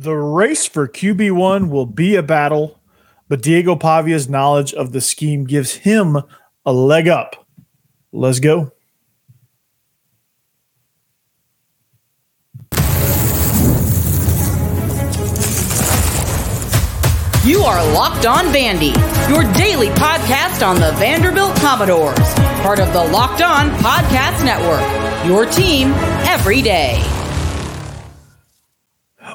The race for QB1 will be a battle, but Diego Pavia's knowledge of the scheme gives him a leg up. Let's go. You are Locked On Vandy, your daily podcast on the Vanderbilt Commodores, part of the Locked On Podcast Network. Your team every day.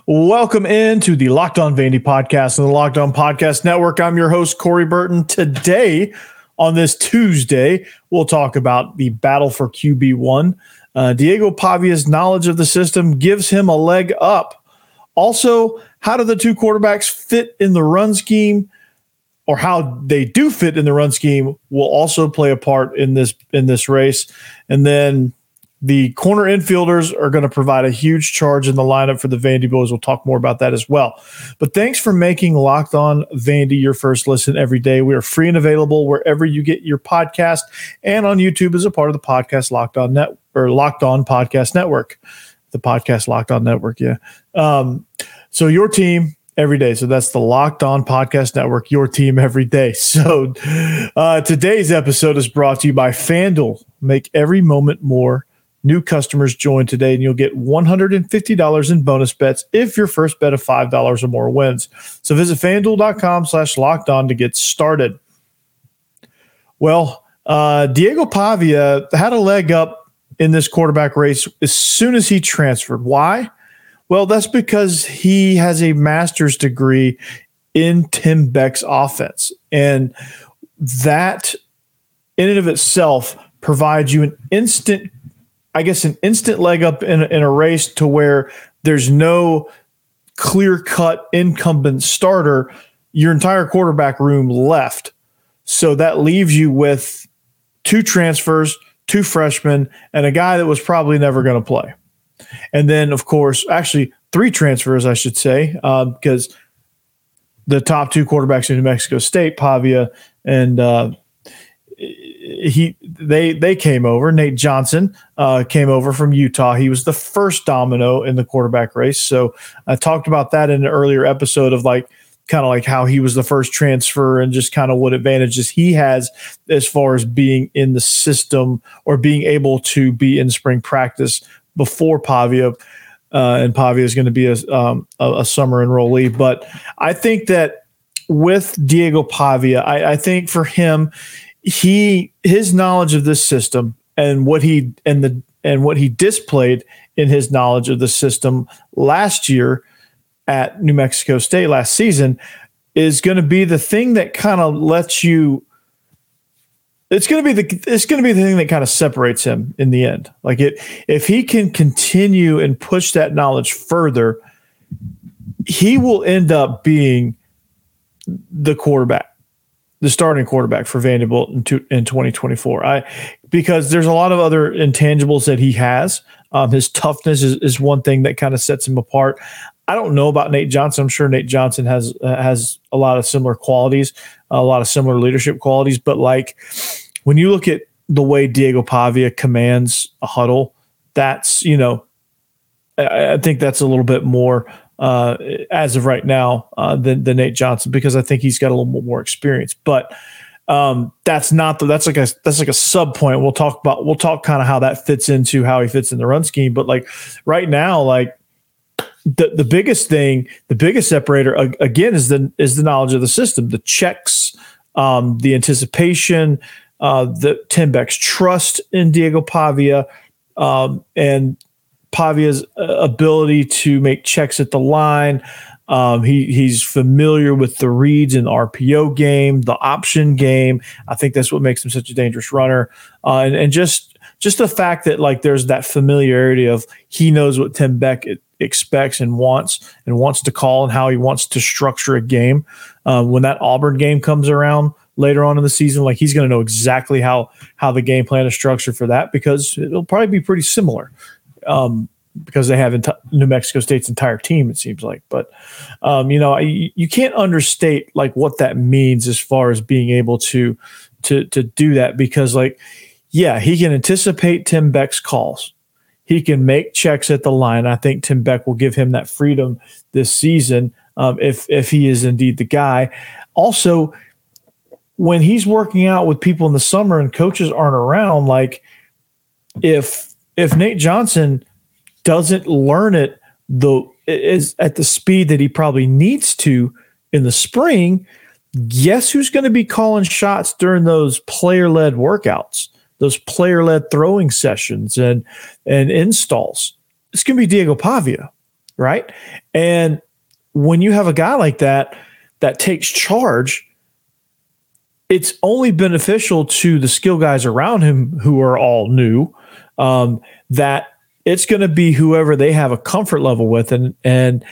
Welcome into the Locked On Vandy podcast and the Locked On Podcast Network. I'm your host, Corey Burton. Today, on this Tuesday, we'll talk about the battle for QB1. Uh, Diego Pavia's knowledge of the system gives him a leg up. Also, how do the two quarterbacks fit in the run scheme? Or how they do fit in the run scheme will also play a part in this in this race. And then the corner infielders are going to provide a huge charge in the lineup for the Vandy Boys. We'll talk more about that as well. But thanks for making Locked On Vandy your first listen every day. We are free and available wherever you get your podcast and on YouTube as a part of the podcast Locked On Net or Locked On Podcast Network. The podcast Locked On Network, yeah. Um, so your team every day. So that's the Locked On Podcast Network, your team every day. So uh, today's episode is brought to you by FanDuel. Make every moment more New customers join today and you'll get $150 in bonus bets if your first bet of $5 or more wins. So visit fanduel.com slash locked on to get started. Well, uh, Diego Pavia had a leg up in this quarterback race as soon as he transferred. Why? Well, that's because he has a master's degree in Tim Beck's offense. And that in and of itself provides you an instant I guess, an instant leg up in, in a race to where there's no clear cut incumbent starter, your entire quarterback room left. So that leaves you with two transfers, two freshmen, and a guy that was probably never going to play. And then, of course, actually three transfers, I should say, uh, because the top two quarterbacks in New Mexico State, Pavia and uh, he they they came over. Nate Johnson uh, came over from Utah. He was the first domino in the quarterback race. So I talked about that in an earlier episode of like kind of like how he was the first transfer and just kind of what advantages he has as far as being in the system or being able to be in spring practice before Pavia. Uh, and Pavia is going to be a, um, a, a summer enrollee. But I think that with Diego Pavia, I, I think for him, he his knowledge of this system and what he and the and what he displayed in his knowledge of the system last year at New Mexico State last season is going to be the thing that kind of lets you it's going to be the it's going to be the thing that kind of separates him in the end. Like it if he can continue and push that knowledge further, he will end up being the quarterback the starting quarterback for Vanderbilt in, two, in 2024. I because there's a lot of other intangibles that he has. Um, his toughness is, is one thing that kind of sets him apart. I don't know about Nate Johnson. I'm sure Nate Johnson has uh, has a lot of similar qualities, a lot of similar leadership qualities. But like when you look at the way Diego Pavia commands a huddle, that's you know, I, I think that's a little bit more uh, as of right now uh, than, than Nate Johnson because I think he's got a little more experience. But um, that's not the that's like a that's like a sub point. We'll talk about we'll talk kind of how that fits into how he fits in the run scheme. But like right now, like the the biggest thing, the biggest separator again is the is the knowledge of the system, the checks, um, the anticipation, uh, the Tim Beck's trust in Diego Pavia, um, and Pavia's uh, ability to make checks at the line. Um, he he's familiar with the reads and RPO game, the option game. I think that's what makes him such a dangerous runner. Uh, and, and just just the fact that like there's that familiarity of he knows what Tim Beck expects and wants and wants to call and how he wants to structure a game. Uh, when that Auburn game comes around later on in the season, like he's going to know exactly how how the game plan is structured for that because it'll probably be pretty similar um, because they have enti- New Mexico State's entire team. It seems like, but um, you know, you, you can't understate like what that means as far as being able to to to do that because like, yeah, he can anticipate Tim Beck's calls. he can make checks at the line. I think Tim Beck will give him that freedom this season um, if if he is indeed the guy. Also, when he's working out with people in the summer and coaches aren't around, like if if Nate Johnson doesn't learn it the is at the speed that he probably needs to in the spring, guess who's going to be calling shots during those player led workouts, those player led throwing sessions and and installs? It's going to be Diego Pavia, right? And when you have a guy like that that takes charge, it's only beneficial to the skill guys around him who are all new. Um, that it's going to be whoever they have a comfort level with, and and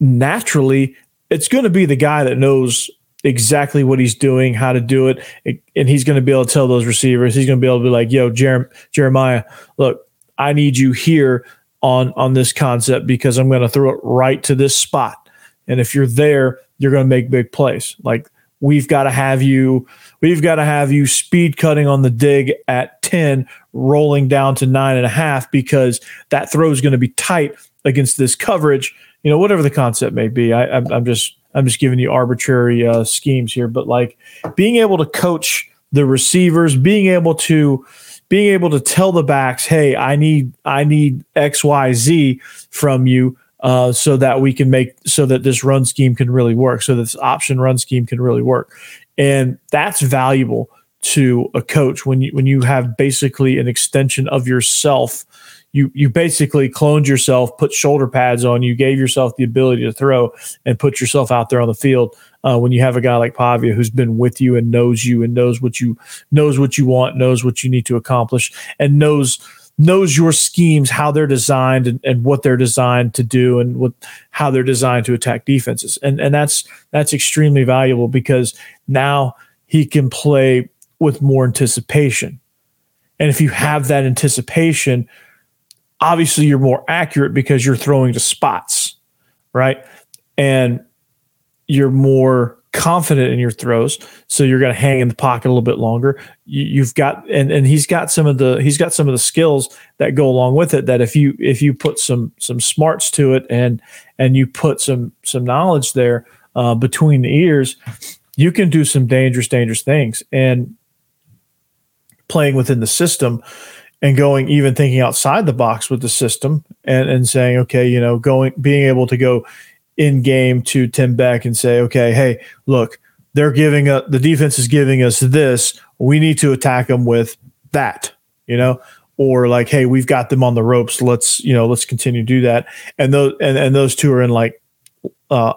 naturally, it's going to be the guy that knows exactly what he's doing, how to do it, and he's going to be able to tell those receivers. He's going to be able to be like, "Yo, Jer- Jeremiah, look, I need you here on on this concept because I'm going to throw it right to this spot, and if you're there, you're going to make big plays." Like we've got to have you we've got to have you speed cutting on the dig at 10 rolling down to nine and a half because that throw is going to be tight against this coverage. You know whatever the concept may be I, am I'm just i'm just giving you arbitrary uh, schemes here but like being able to coach the receivers being able to being able to tell the backs hey i need i need xyz from you uh, so that we can make so that this run scheme can really work, so this option run scheme can really work, and that's valuable to a coach when you when you have basically an extension of yourself. You you basically cloned yourself, put shoulder pads on, you gave yourself the ability to throw, and put yourself out there on the field. Uh, when you have a guy like Pavia who's been with you and knows you and knows what you knows what you want, knows what you need to accomplish, and knows knows your schemes, how they're designed and, and what they're designed to do and what how they're designed to attack defenses. And and that's that's extremely valuable because now he can play with more anticipation. And if you have that anticipation, obviously you're more accurate because you're throwing to spots, right? And you're more confident in your throws, so you're going to hang in the pocket a little bit longer. You, have got and and he's got some of the he's got some of the skills that go along with it. That if you if you put some some smarts to it and and you put some some knowledge there uh, between the ears, you can do some dangerous dangerous things. And playing within the system and going even thinking outside the box with the system and and saying okay you know going being able to go in game to Tim Beck and say, okay, hey, look, they're giving us the defense is giving us this. We need to attack them with that, you know, or like, hey, we've got them on the ropes. Let's, you know, let's continue to do that. And those and, and those two are in like uh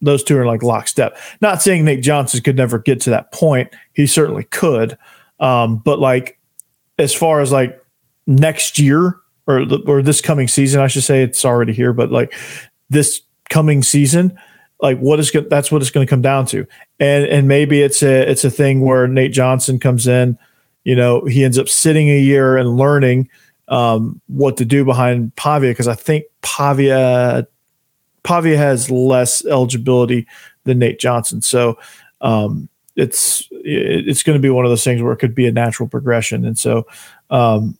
those two are like lockstep. Not saying Nate Johnson could never get to that point. He certainly could. Um, but like as far as like next year or or this coming season, I should say it's already here, but like this coming season like what is good that's what it's going to come down to. And and maybe it's a it's a thing where nate johnson comes in you know he ends up sitting a year and learning um, what to do behind pavia because i think pavia pavia has less eligibility than nate johnson. So um, it's it's going to be one of those things where it could be a natural progression and so um,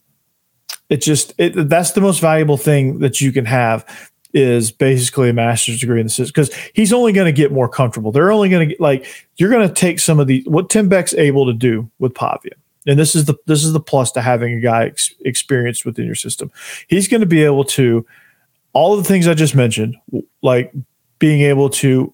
it just it, that's the most valuable thing that you can have is basically a master's degree in the system because he's only going to get more comfortable. They're only going to get like you're going to take some of the what Tim Beck's able to do with Pavia, and this is the this is the plus to having a guy ex- experienced within your system. He's going to be able to all of the things I just mentioned, like being able to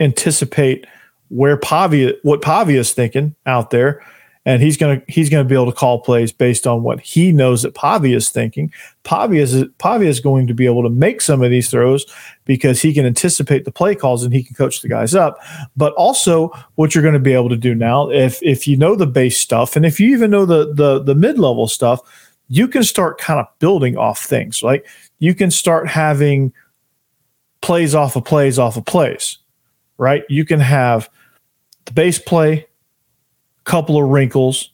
anticipate where Pavia what Pavia is thinking out there and he's gonna he's gonna be able to call plays based on what he knows that Pavia is thinking. Pavia is Pavia is going to be able to make some of these throws because he can anticipate the play calls and he can coach the guys up. But also, what you're going to be able to do now, if if you know the base stuff and if you even know the the the mid level stuff, you can start kind of building off things. Like you can start having plays off of plays off of plays, right? You can have the base play couple of wrinkles,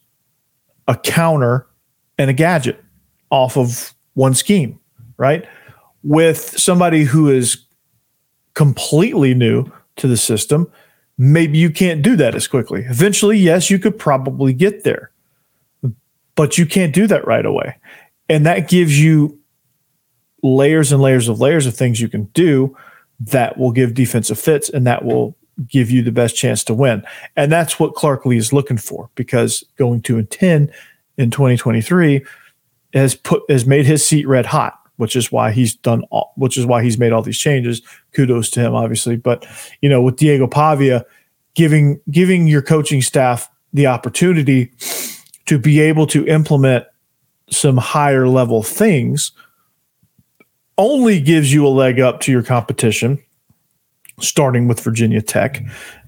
a counter, and a gadget off of one scheme, right? With somebody who is completely new to the system, maybe you can't do that as quickly. Eventually, yes, you could probably get there, but you can't do that right away. And that gives you layers and layers of layers of things you can do that will give defensive fits and that will give you the best chance to win. And that's what Clark Lea is looking for because going 2 and 10 in 2023 has put has made his seat red hot, which is why he's done all, which is why he's made all these changes. Kudos to him obviously, but you know, with Diego Pavia giving giving your coaching staff the opportunity to be able to implement some higher level things only gives you a leg up to your competition, starting with Virginia Tech.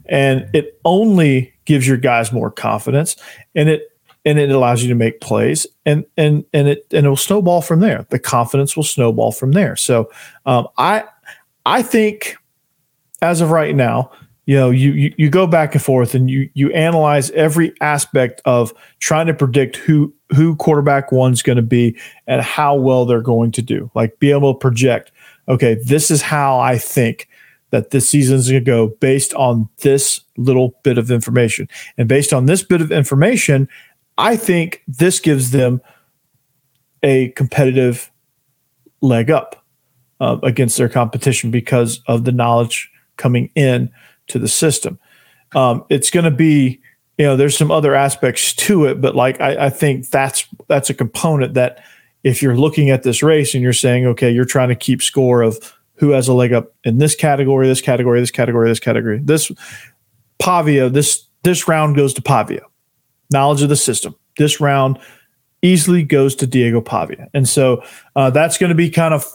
And it only gives your guys more confidence and it and it allows you to make plays and and and it and it will snowball from there. The confidence will snowball from there. So um, I I think as of right now, you know you, you you go back and forth and you you analyze every aspect of trying to predict who who quarterback one's going to be and how well they're going to do like be able to project okay this is how i think that this season is going to go based on this little bit of information and based on this bit of information i think this gives them a competitive leg up uh, against their competition because of the knowledge coming in to the system. Um, it's going to be, you know, there's some other aspects to it, but like I, I think that's that's a component that if you're looking at this race and you're saying, okay, you're trying to keep score of who has a leg up in this category, this category, this category, this category, this Pavia, this this round goes to Pavia. Knowledge of the system. This round easily goes to Diego Pavia, and so uh, that's going to be kind of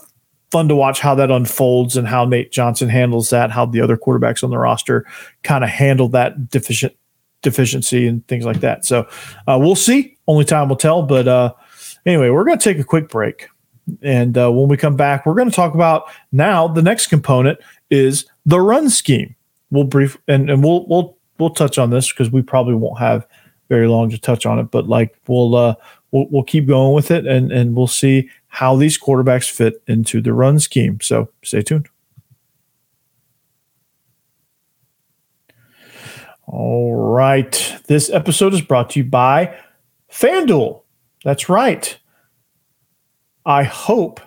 fun to watch how that unfolds and how Nate Johnson handles that, how the other quarterbacks on the roster kind of handle that deficient deficiency and things like that. So uh, we'll see. Only time will tell. But uh, anyway, we're going to take a quick break. And uh, when we come back, we're going to talk about now the next component is the run scheme. We'll brief and, and we'll we'll we'll touch on this because we probably won't have very long to touch on it. But like we'll uh, we'll, we'll keep going with it and and we'll see how these quarterbacks fit into the run scheme. So stay tuned. All right. This episode is brought to you by FanDuel. That's right. I hope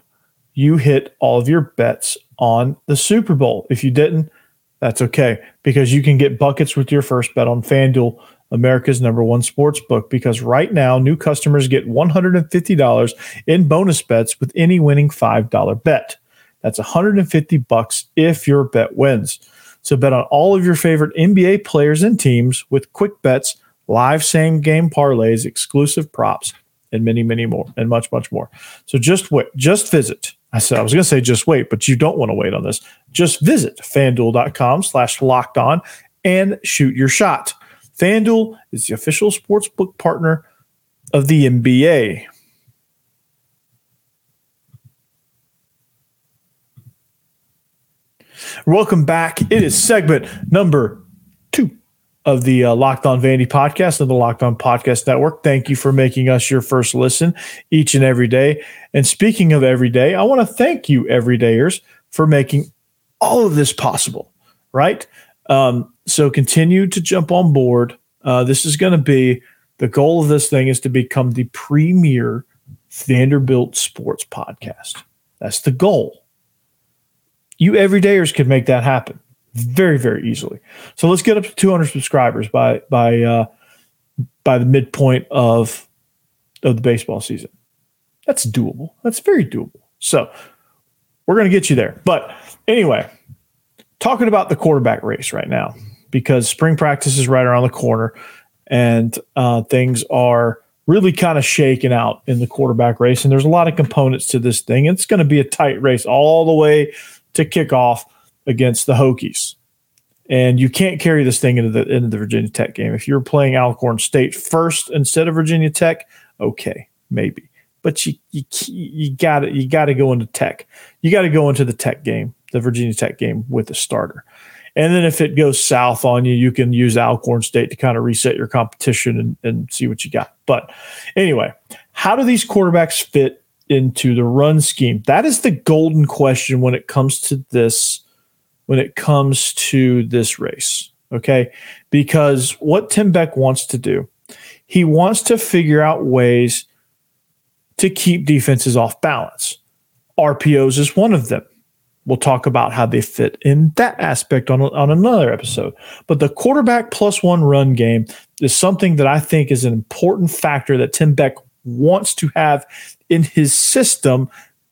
you hit all of your bets on the Super Bowl. If you didn't, that's okay because you can get buckets with your first bet on FanDuel America's number one sports book, because right now new customers get $150 in bonus bets with any winning $5 bet. That's 150 bucks if your bet wins. So bet on all of your favorite NBA players and teams with quick bets, live same game parlays, exclusive props, and many, many more, and much, much more. So just wait, just visit. I said I was going to say just wait, but you don't want to wait on this. Just visit fanduel.com slash locked on and shoot your shot. FanDuel is the official sportsbook partner of the NBA. Welcome back. It is segment number two of the uh, Locked On Vandy podcast and the Locked On Podcast Network. Thank you for making us your first listen each and every day. And speaking of every day, I want to thank you, everydayers, for making all of this possible, right? Um, so continue to jump on board. Uh, this is going to be the goal of this thing is to become the premier Vanderbilt sports podcast. That's the goal. You everydayers could make that happen very, very easily. So let's get up to 200 subscribers by by uh, by the midpoint of of the baseball season. That's doable. That's very doable. So we're going to get you there. But anyway, talking about the quarterback race right now because spring practice is right around the corner and uh, things are really kind of shaking out in the quarterback race. And there's a lot of components to this thing. It's going to be a tight race all the way to kickoff against the Hokies. And you can't carry this thing into the into the Virginia Tech game. If you're playing Alcorn State first instead of Virginia Tech, okay, maybe. But you you you got to you got to go into Tech. You got to go into the Tech game, the Virginia Tech game with a starter. And then if it goes south on you, you can use Alcorn State to kind of reset your competition and, and see what you got. But anyway, how do these quarterbacks fit into the run scheme? That is the golden question when it comes to this, when it comes to this race. Okay. Because what Tim Beck wants to do, he wants to figure out ways to keep defenses off balance RPOs is one of them. We'll talk about how they fit in that aspect on, on another episode. But the quarterback plus one run game is something that I think is an important factor that Tim Beck wants to have in his system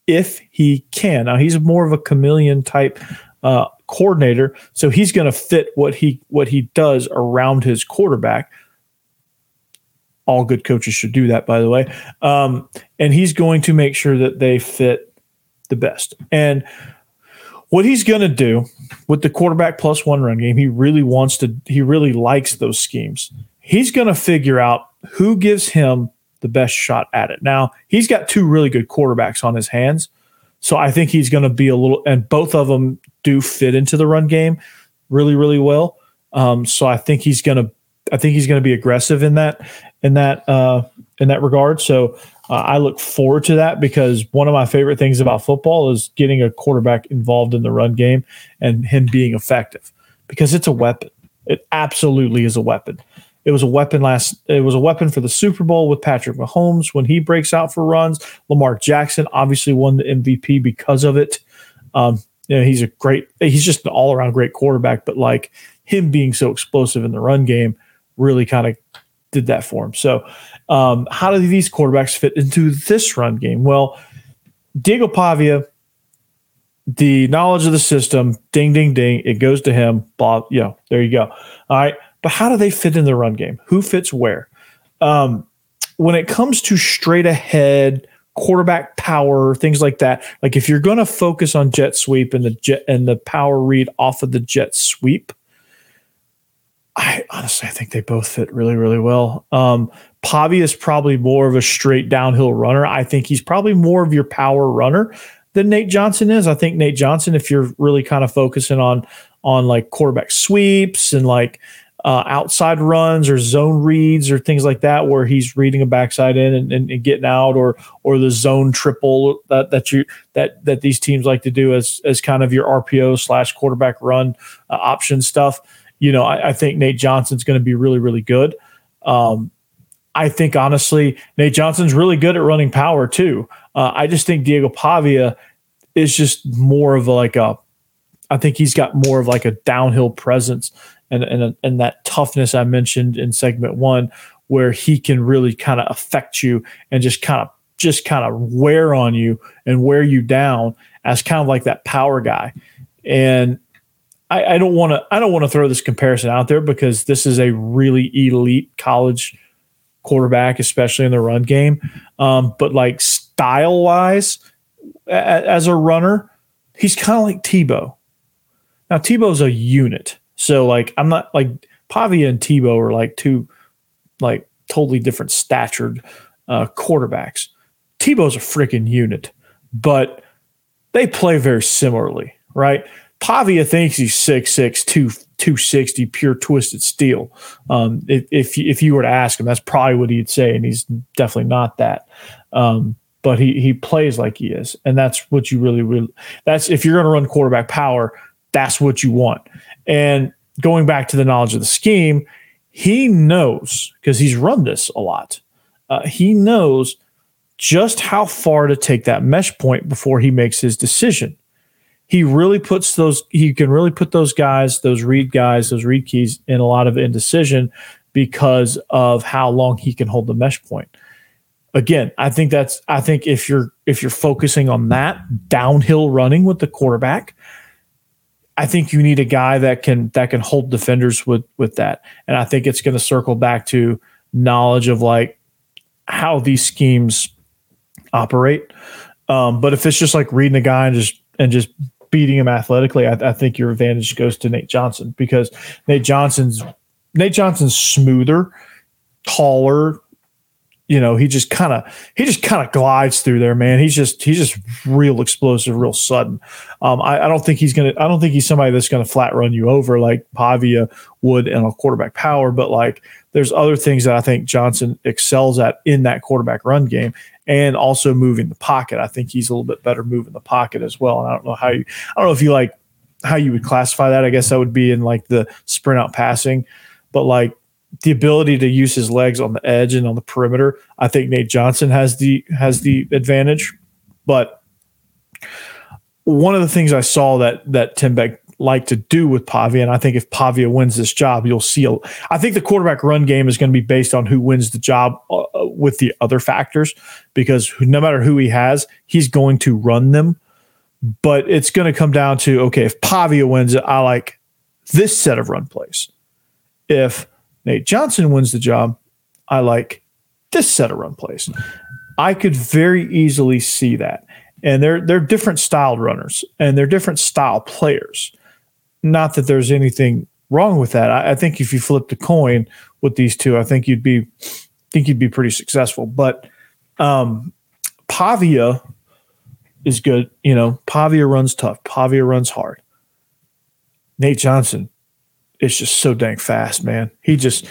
if he can. Now he's more of a chameleon type uh, coordinator, so he's going to fit what he what he does around his quarterback. All good coaches should do that, by the way. Um, and he's going to make sure that they fit the best. And what he's going to do with the quarterback plus one run game, he really wants to, he really likes those schemes. He's going to figure out who gives him the best shot at it. Now, he's got two really good quarterbacks on his hands. So I think he's going to be a little, and both of them do fit into the run game really, really well. Um, so I think he's going to, I think he's going to be aggressive in that, in that, uh, in that regard. So uh, I look forward to that because one of my favorite things about football is getting a quarterback involved in the run game and him being effective because it's a weapon. It absolutely is a weapon. It was a weapon last. It was a weapon for the Super Bowl with Patrick Mahomes when he breaks out for runs. Lamar Jackson obviously won the MVP because of it. Um, you know, he's a great. He's just an all around great quarterback. But like him being so explosive in the run game really kind of did that for him. So, um, how do these quarterbacks fit into this run game? Well, Diego Pavia, the knowledge of the system, ding, ding, ding, it goes to him. Bob, know, there you go. All right. But how do they fit in the run game? Who fits where? Um, when it comes to straight ahead quarterback power, things like that, like if you're going to focus on jet sweep and the jet and the power read off of the jet sweep, I honestly I think they both fit really really well. Um, Pavi is probably more of a straight downhill runner. I think he's probably more of your power runner than Nate Johnson is. I think Nate Johnson, if you're really kind of focusing on on like quarterback sweeps and like uh, outside runs or zone reads or things like that, where he's reading a backside in and, and, and, getting out, or or the zone triple that that you that that these teams like to do as as kind of your RPO slash quarterback run uh, option stuff you know, I, I think Nate Johnson's going to be really, really good. Um, I think honestly, Nate Johnson's really good at running power too. Uh, I just think Diego Pavia is just more of a, like a, I think he's got more of like a downhill presence and and and that toughness I mentioned in segment one, where he can really kind of affect you and just kind of just kind of wear on you and wear you down as kind of like that power guy. And I, I don't want to I don't want to throw this comparison out there because this is a really elite college quarterback, especially in the run game. Um, but like style wise, as a runner, he's kind of like Tebow. Now Tebow's a unit, so like I'm not like Pavia and Tebow are like two like totally different statured uh, quarterbacks. Tebow's a freaking unit, but they play very similarly, right? Pavia thinks he's 6'6", 2, 260, pure twisted steel. Um, if, if, if you were to ask him, that's probably what he'd say, and he's definitely not that. Um, but he he plays like he is, and that's what you really really. That's if you're going to run quarterback power, that's what you want. And going back to the knowledge of the scheme, he knows because he's run this a lot. Uh, he knows just how far to take that mesh point before he makes his decision he really puts those he can really put those guys those read guys those read keys in a lot of indecision because of how long he can hold the mesh point again i think that's i think if you're if you're focusing on that downhill running with the quarterback i think you need a guy that can that can hold defenders with with that and i think it's going to circle back to knowledge of like how these schemes operate um, but if it's just like reading a guy and just and just beating him athletically, I, I, think your advantage goes to Nate Johnson because Nate Johnson's Nate Johnson's smoother, taller. You know, he just kind of he just kind of glides through there, man. He's just he's just real explosive, real sudden. Um, I, I, don't think he's gonna. I don't think he's somebody that's gonna flat run you over like Pavia would in a quarterback power. But like, there's other things that I think Johnson excels at in that quarterback run game, and also moving the pocket. I think he's a little bit better moving the pocket as well. And I don't know how you, I don't know if you like how you would classify that. I guess that would be in like the sprint out passing, but like the ability to use his legs on the edge and on the perimeter. I think Nate Johnson has the has the advantage, but one of the things I saw that that Tim Beck liked to do with Pavia, and I think if Pavia wins this job, you'll see. A, I think the quarterback run game is going to be based on who wins the job uh, uh, with the other factors, because no matter who he has, he's going to run them. But it's going to come down to okay, if Pavia wins it, I like this set of run plays. If Nate Johnson wins the job, I like this set of run plays. I could very easily see that and they're they're different styled runners and they're different style players. Not that there's anything wrong with that. I, I, think if you flip the coin with these two, I think you'd be think you'd be pretty successful. But um, Pavia is good. You know, Pavia runs tough. Pavia runs hard. Nate Johnson is just so dang fast, man. He just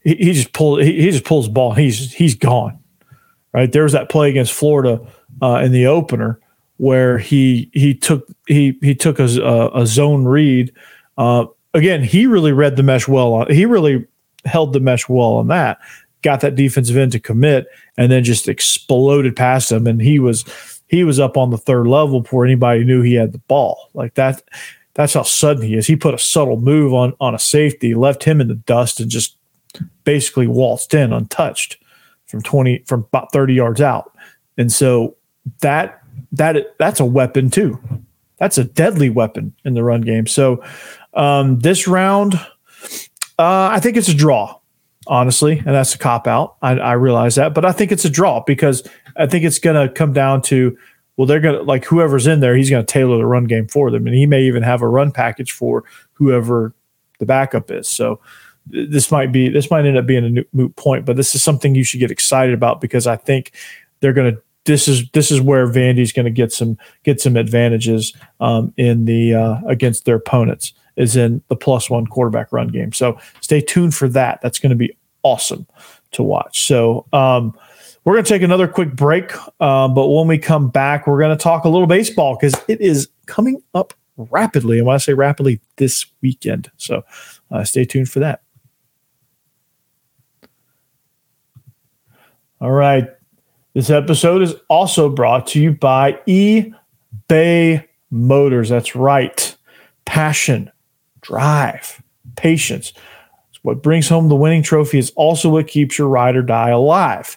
he, he just pulls he, he just pulls the ball. He's he's gone. Right there was that play against Florida uh, in the opener where he he took he he took a, a zone read. Uh, again, he really read the mesh well. On, he really held the mesh well on that. Got that defensive end to commit, and then just exploded past him. And he was he was up on the third level before anybody knew he had the ball. Like that. That's how sudden he is. He put a subtle move on on a safety, left him in the dust, and just basically waltzed in untouched from twenty from about thirty yards out. And so that that that's a weapon too. That's a deadly weapon in the run game. So um, this round, uh, I think it's a draw, honestly, and that's a cop out. I, I realize that, but I think it's a draw because I think it's going to come down to well, they're going to like whoever's in there, he's going to tailor the run game for them, and he may even have a run package for whoever the backup is. So this might be this might end up being a moot point, but this is something you should get excited about because I think they're going to this is this is where Vandy's going to get some get some advantages um, in the uh, against their opponents is in the plus one quarterback run game. So stay tuned for that. That's going to be awesome to watch. So um, we're going to take another quick break, uh, but when we come back, we're going to talk a little baseball because it is coming up rapidly. And when I say rapidly, this weekend. So uh, stay tuned for that. All right. This episode is also brought to you by eBay Motors. That's right. Passion, drive, patience. It's what brings home the winning trophy is also what keeps your ride or die alive.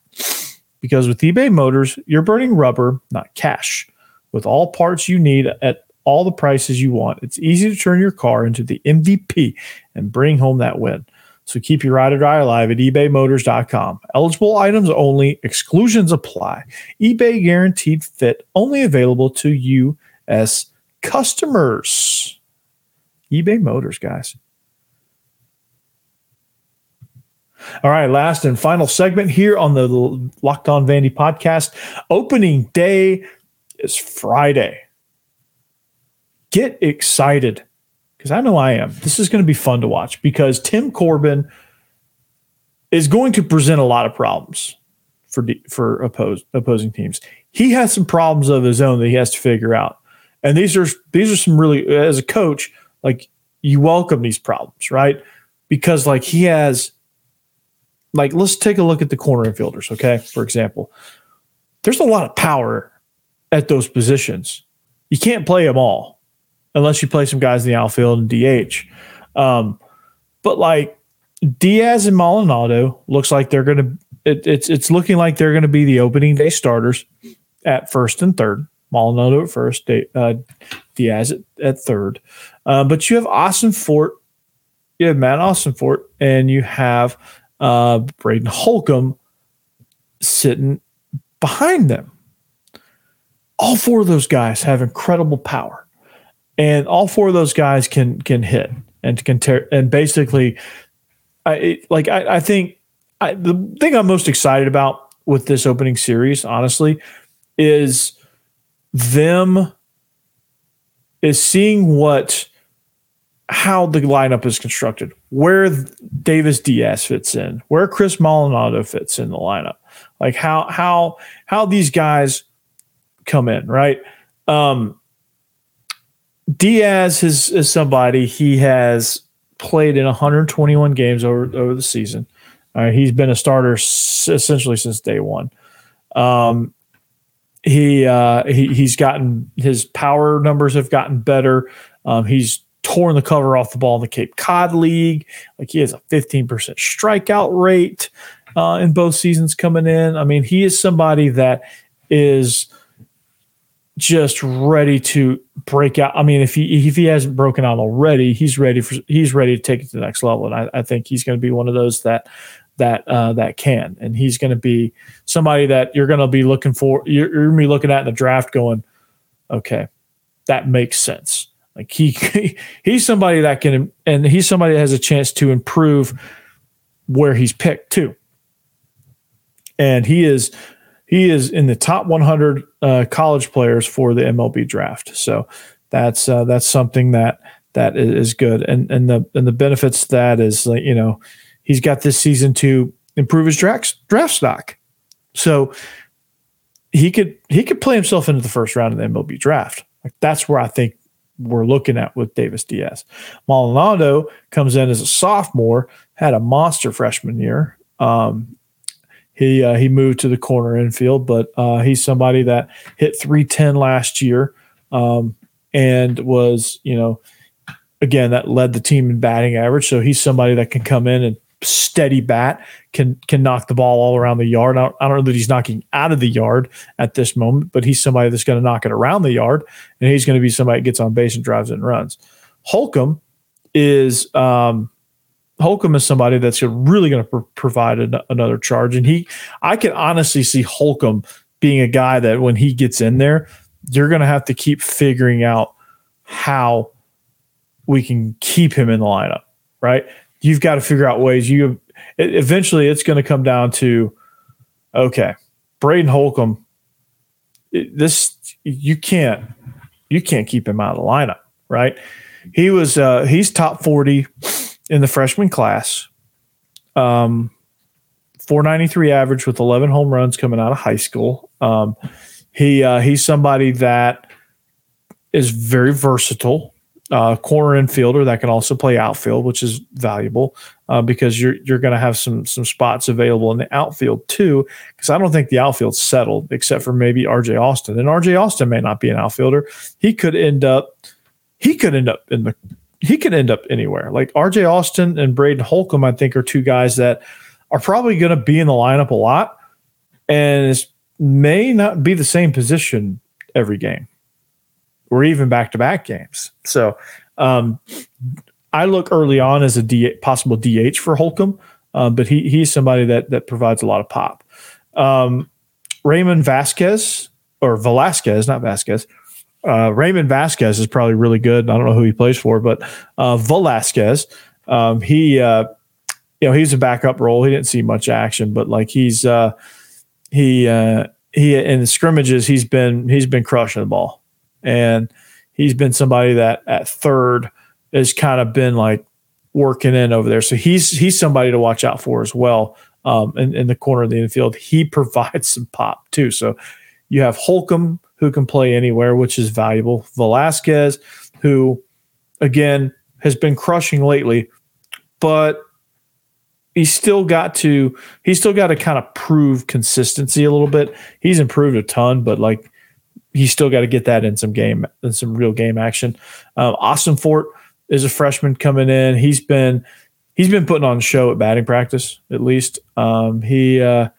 Because with eBay Motors, you're burning rubber, not cash. With all parts you need at all the prices you want, it's easy to turn your car into the MVP and bring home that win. So keep your ride or die alive at ebaymotors.com. Eligible items only, exclusions apply. eBay guaranteed fit only available to U.S. customers. eBay Motors, guys. All right, last and final segment here on the Locked On Vandy podcast. Opening day is Friday. Get excited because I know I am. This is going to be fun to watch because Tim Corbin is going to present a lot of problems for for opposed opposing teams. He has some problems of his own that he has to figure out, and these are these are some really as a coach like you welcome these problems, right? Because like he has, like let's take a look at the corner infielders, okay? For example, there's a lot of power at those positions. You can't play them all unless you play some guys in the outfield and DH. Um, but like Diaz and Maldonado looks like they're going to. It, it's it's looking like they're going to be the opening day starters at first and third. Maldonado at first, uh, Diaz at, at third. Uh, but you have Austin Fort, you have Matt Austin Fort, and you have uh, Braden Holcomb sitting behind them. All four of those guys have incredible power and all four of those guys can can hit and can tear and basically I like I, I think I, the thing I'm most excited about with this opening series, honestly, is them is seeing what how the lineup is constructed, where Davis Diaz fits in, where Chris Maldonado fits in the lineup, like how how how these guys come in, right? Um, Diaz is is somebody he has played in 121 games over over the season. Uh, he's been a starter s- essentially since day one. Um, he uh, he he's gotten his power numbers have gotten better. Um, he's torn the cover off the ball in the Cape Cod League. Like he has a 15% strikeout rate uh, in both seasons coming in. I mean, he is somebody that is just ready to break out. I mean, if he if he hasn't broken out already, he's ready for he's ready to take it to the next level. And I, I think he's going to be one of those that that uh, that can, and he's going to be somebody that you're going to be looking for. You're, you're going to be looking at in the draft, going, okay, that makes sense. Like he he's somebody that can, and he's somebody that has a chance to improve where he's picked too. And he is he is in the top 100 uh, college players for the MLB draft. So that's uh, that's something that that is good. And and the and the benefits that is like you know he's got this season to improve his draft draft stock. So he could he could play himself into the first round of the MLB draft. Like that's where I think we're looking at with Davis Diaz. Maldonado comes in as a sophomore, had a monster freshman year. Um, he uh, he moved to the corner infield, but uh, he's somebody that hit 310 last year um, and was, you know, again that led the team in batting average. So he's somebody that can come in and steady bat can can knock the ball all around the yard. I don't, I don't know that he's knocking out of the yard at this moment, but he's somebody that's going to knock it around the yard, and he's going to be somebody that gets on base and drives and runs. Holcomb is um, Holcomb is somebody that's really going to pr- provide an, another charge, and he I can honestly see Holcomb being a guy that when he gets in there, you're going to have to keep figuring out how we can keep him in the lineup, right? You've got to figure out ways. You eventually, it's going to come down to okay, Braden Holcomb. This you can't you can't keep him out of the lineup, right? He was uh, he's top forty in the freshman class. Um, 493 average with 11 home runs coming out of high school. Um, he uh, he's somebody that is very versatile uh, corner infielder that can also play outfield, which is valuable uh, because you're you're going to have some some spots available in the outfield too. Because I don't think the outfield's settled except for maybe R.J. Austin, and R.J. Austin may not be an outfielder. He could end up he could end up in the he could end up anywhere. Like R.J. Austin and Braden Holcomb, I think are two guys that are probably going to be in the lineup a lot, and may not be the same position every game or even back to back games. So um, I look early on as a D, possible DH for Holcomb, uh, but he he's somebody that that provides a lot of pop. Um, Raymond Vasquez or Velasquez, not Vasquez. Uh, Raymond Vasquez is probably really good. I don't know who he plays for, but uh, Velasquez, um, he uh, you know he's a backup role. He didn't see much action, but like he's uh, he uh, he in the scrimmages he's been he's been crushing the ball and he's been somebody that at third has kind of been like working in over there. So he's he's somebody to watch out for as well. Um, in, in the corner of the infield, he provides some pop too. So you have Holcomb who can play anywhere, which is valuable. Velasquez, who again has been crushing lately, but he's still got to he's still got to kind of prove consistency a little bit. He's improved a ton, but like he's still got to get that in some game, in some real game action. Um, Fort is a freshman coming in. He's been he's been putting on a show at batting practice at least. Um, he uh,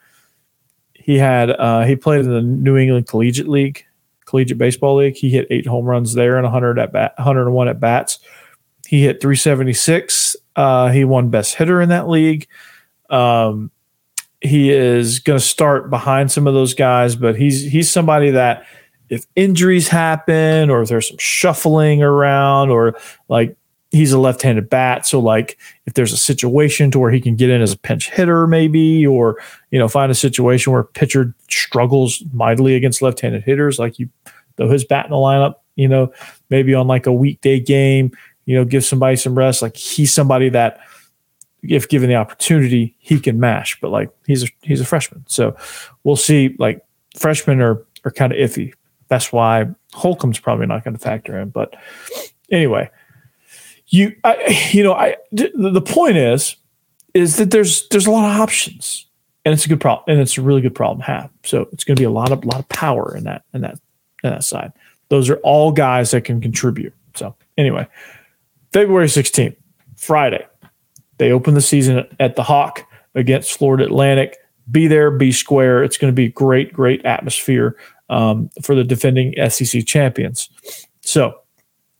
he had uh, he played in the New England Collegiate League, Collegiate Baseball League. He hit eight home runs there and 100 at bat, 101 at bats. He hit 376. Uh, he won best hitter in that league. Um, he is going to start behind some of those guys, but he's he's somebody that if injuries happen or if there's some shuffling around or like he's a left-handed bat so like if there's a situation to where he can get in as a pinch hitter maybe or you know find a situation where pitcher struggles mightily against left-handed hitters like you throw his bat in the lineup you know, maybe on like a weekday game, you know, give somebody some rest. Like he's somebody that if given the opportunity, he can mash, but like he's a he's a freshman. So we'll see. Like freshmen are are kind of iffy. That's why Holcomb's probably not going to factor in. But anyway, you I, you know I the point is is that there's there's a lot of options and it's a good problem and it's a really good problem to have. So it's going to be a lot of lot of power in that in that in that side. Those are all guys that can contribute. So anyway, February 16th, Friday, they open the season at the Hawk against Florida Atlantic. Be there, be square. It's going to be great, great atmosphere um, for the defending SEC champions. So,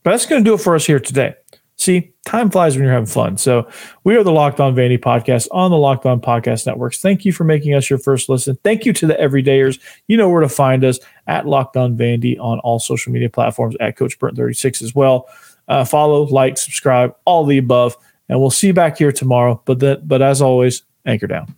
but that's going to do it for us here today. See, time flies when you're having fun. So, we are the Locked On Vandy podcast on the Locked On Podcast Networks. Thank you for making us your first listen. Thank you to the everydayers. You know where to find us at Locked On Vandy on all social media platforms at Coach Burnt 36 as well. Uh, follow, like, subscribe, all the above. And we'll see you back here tomorrow. But that, but as always, anchor down.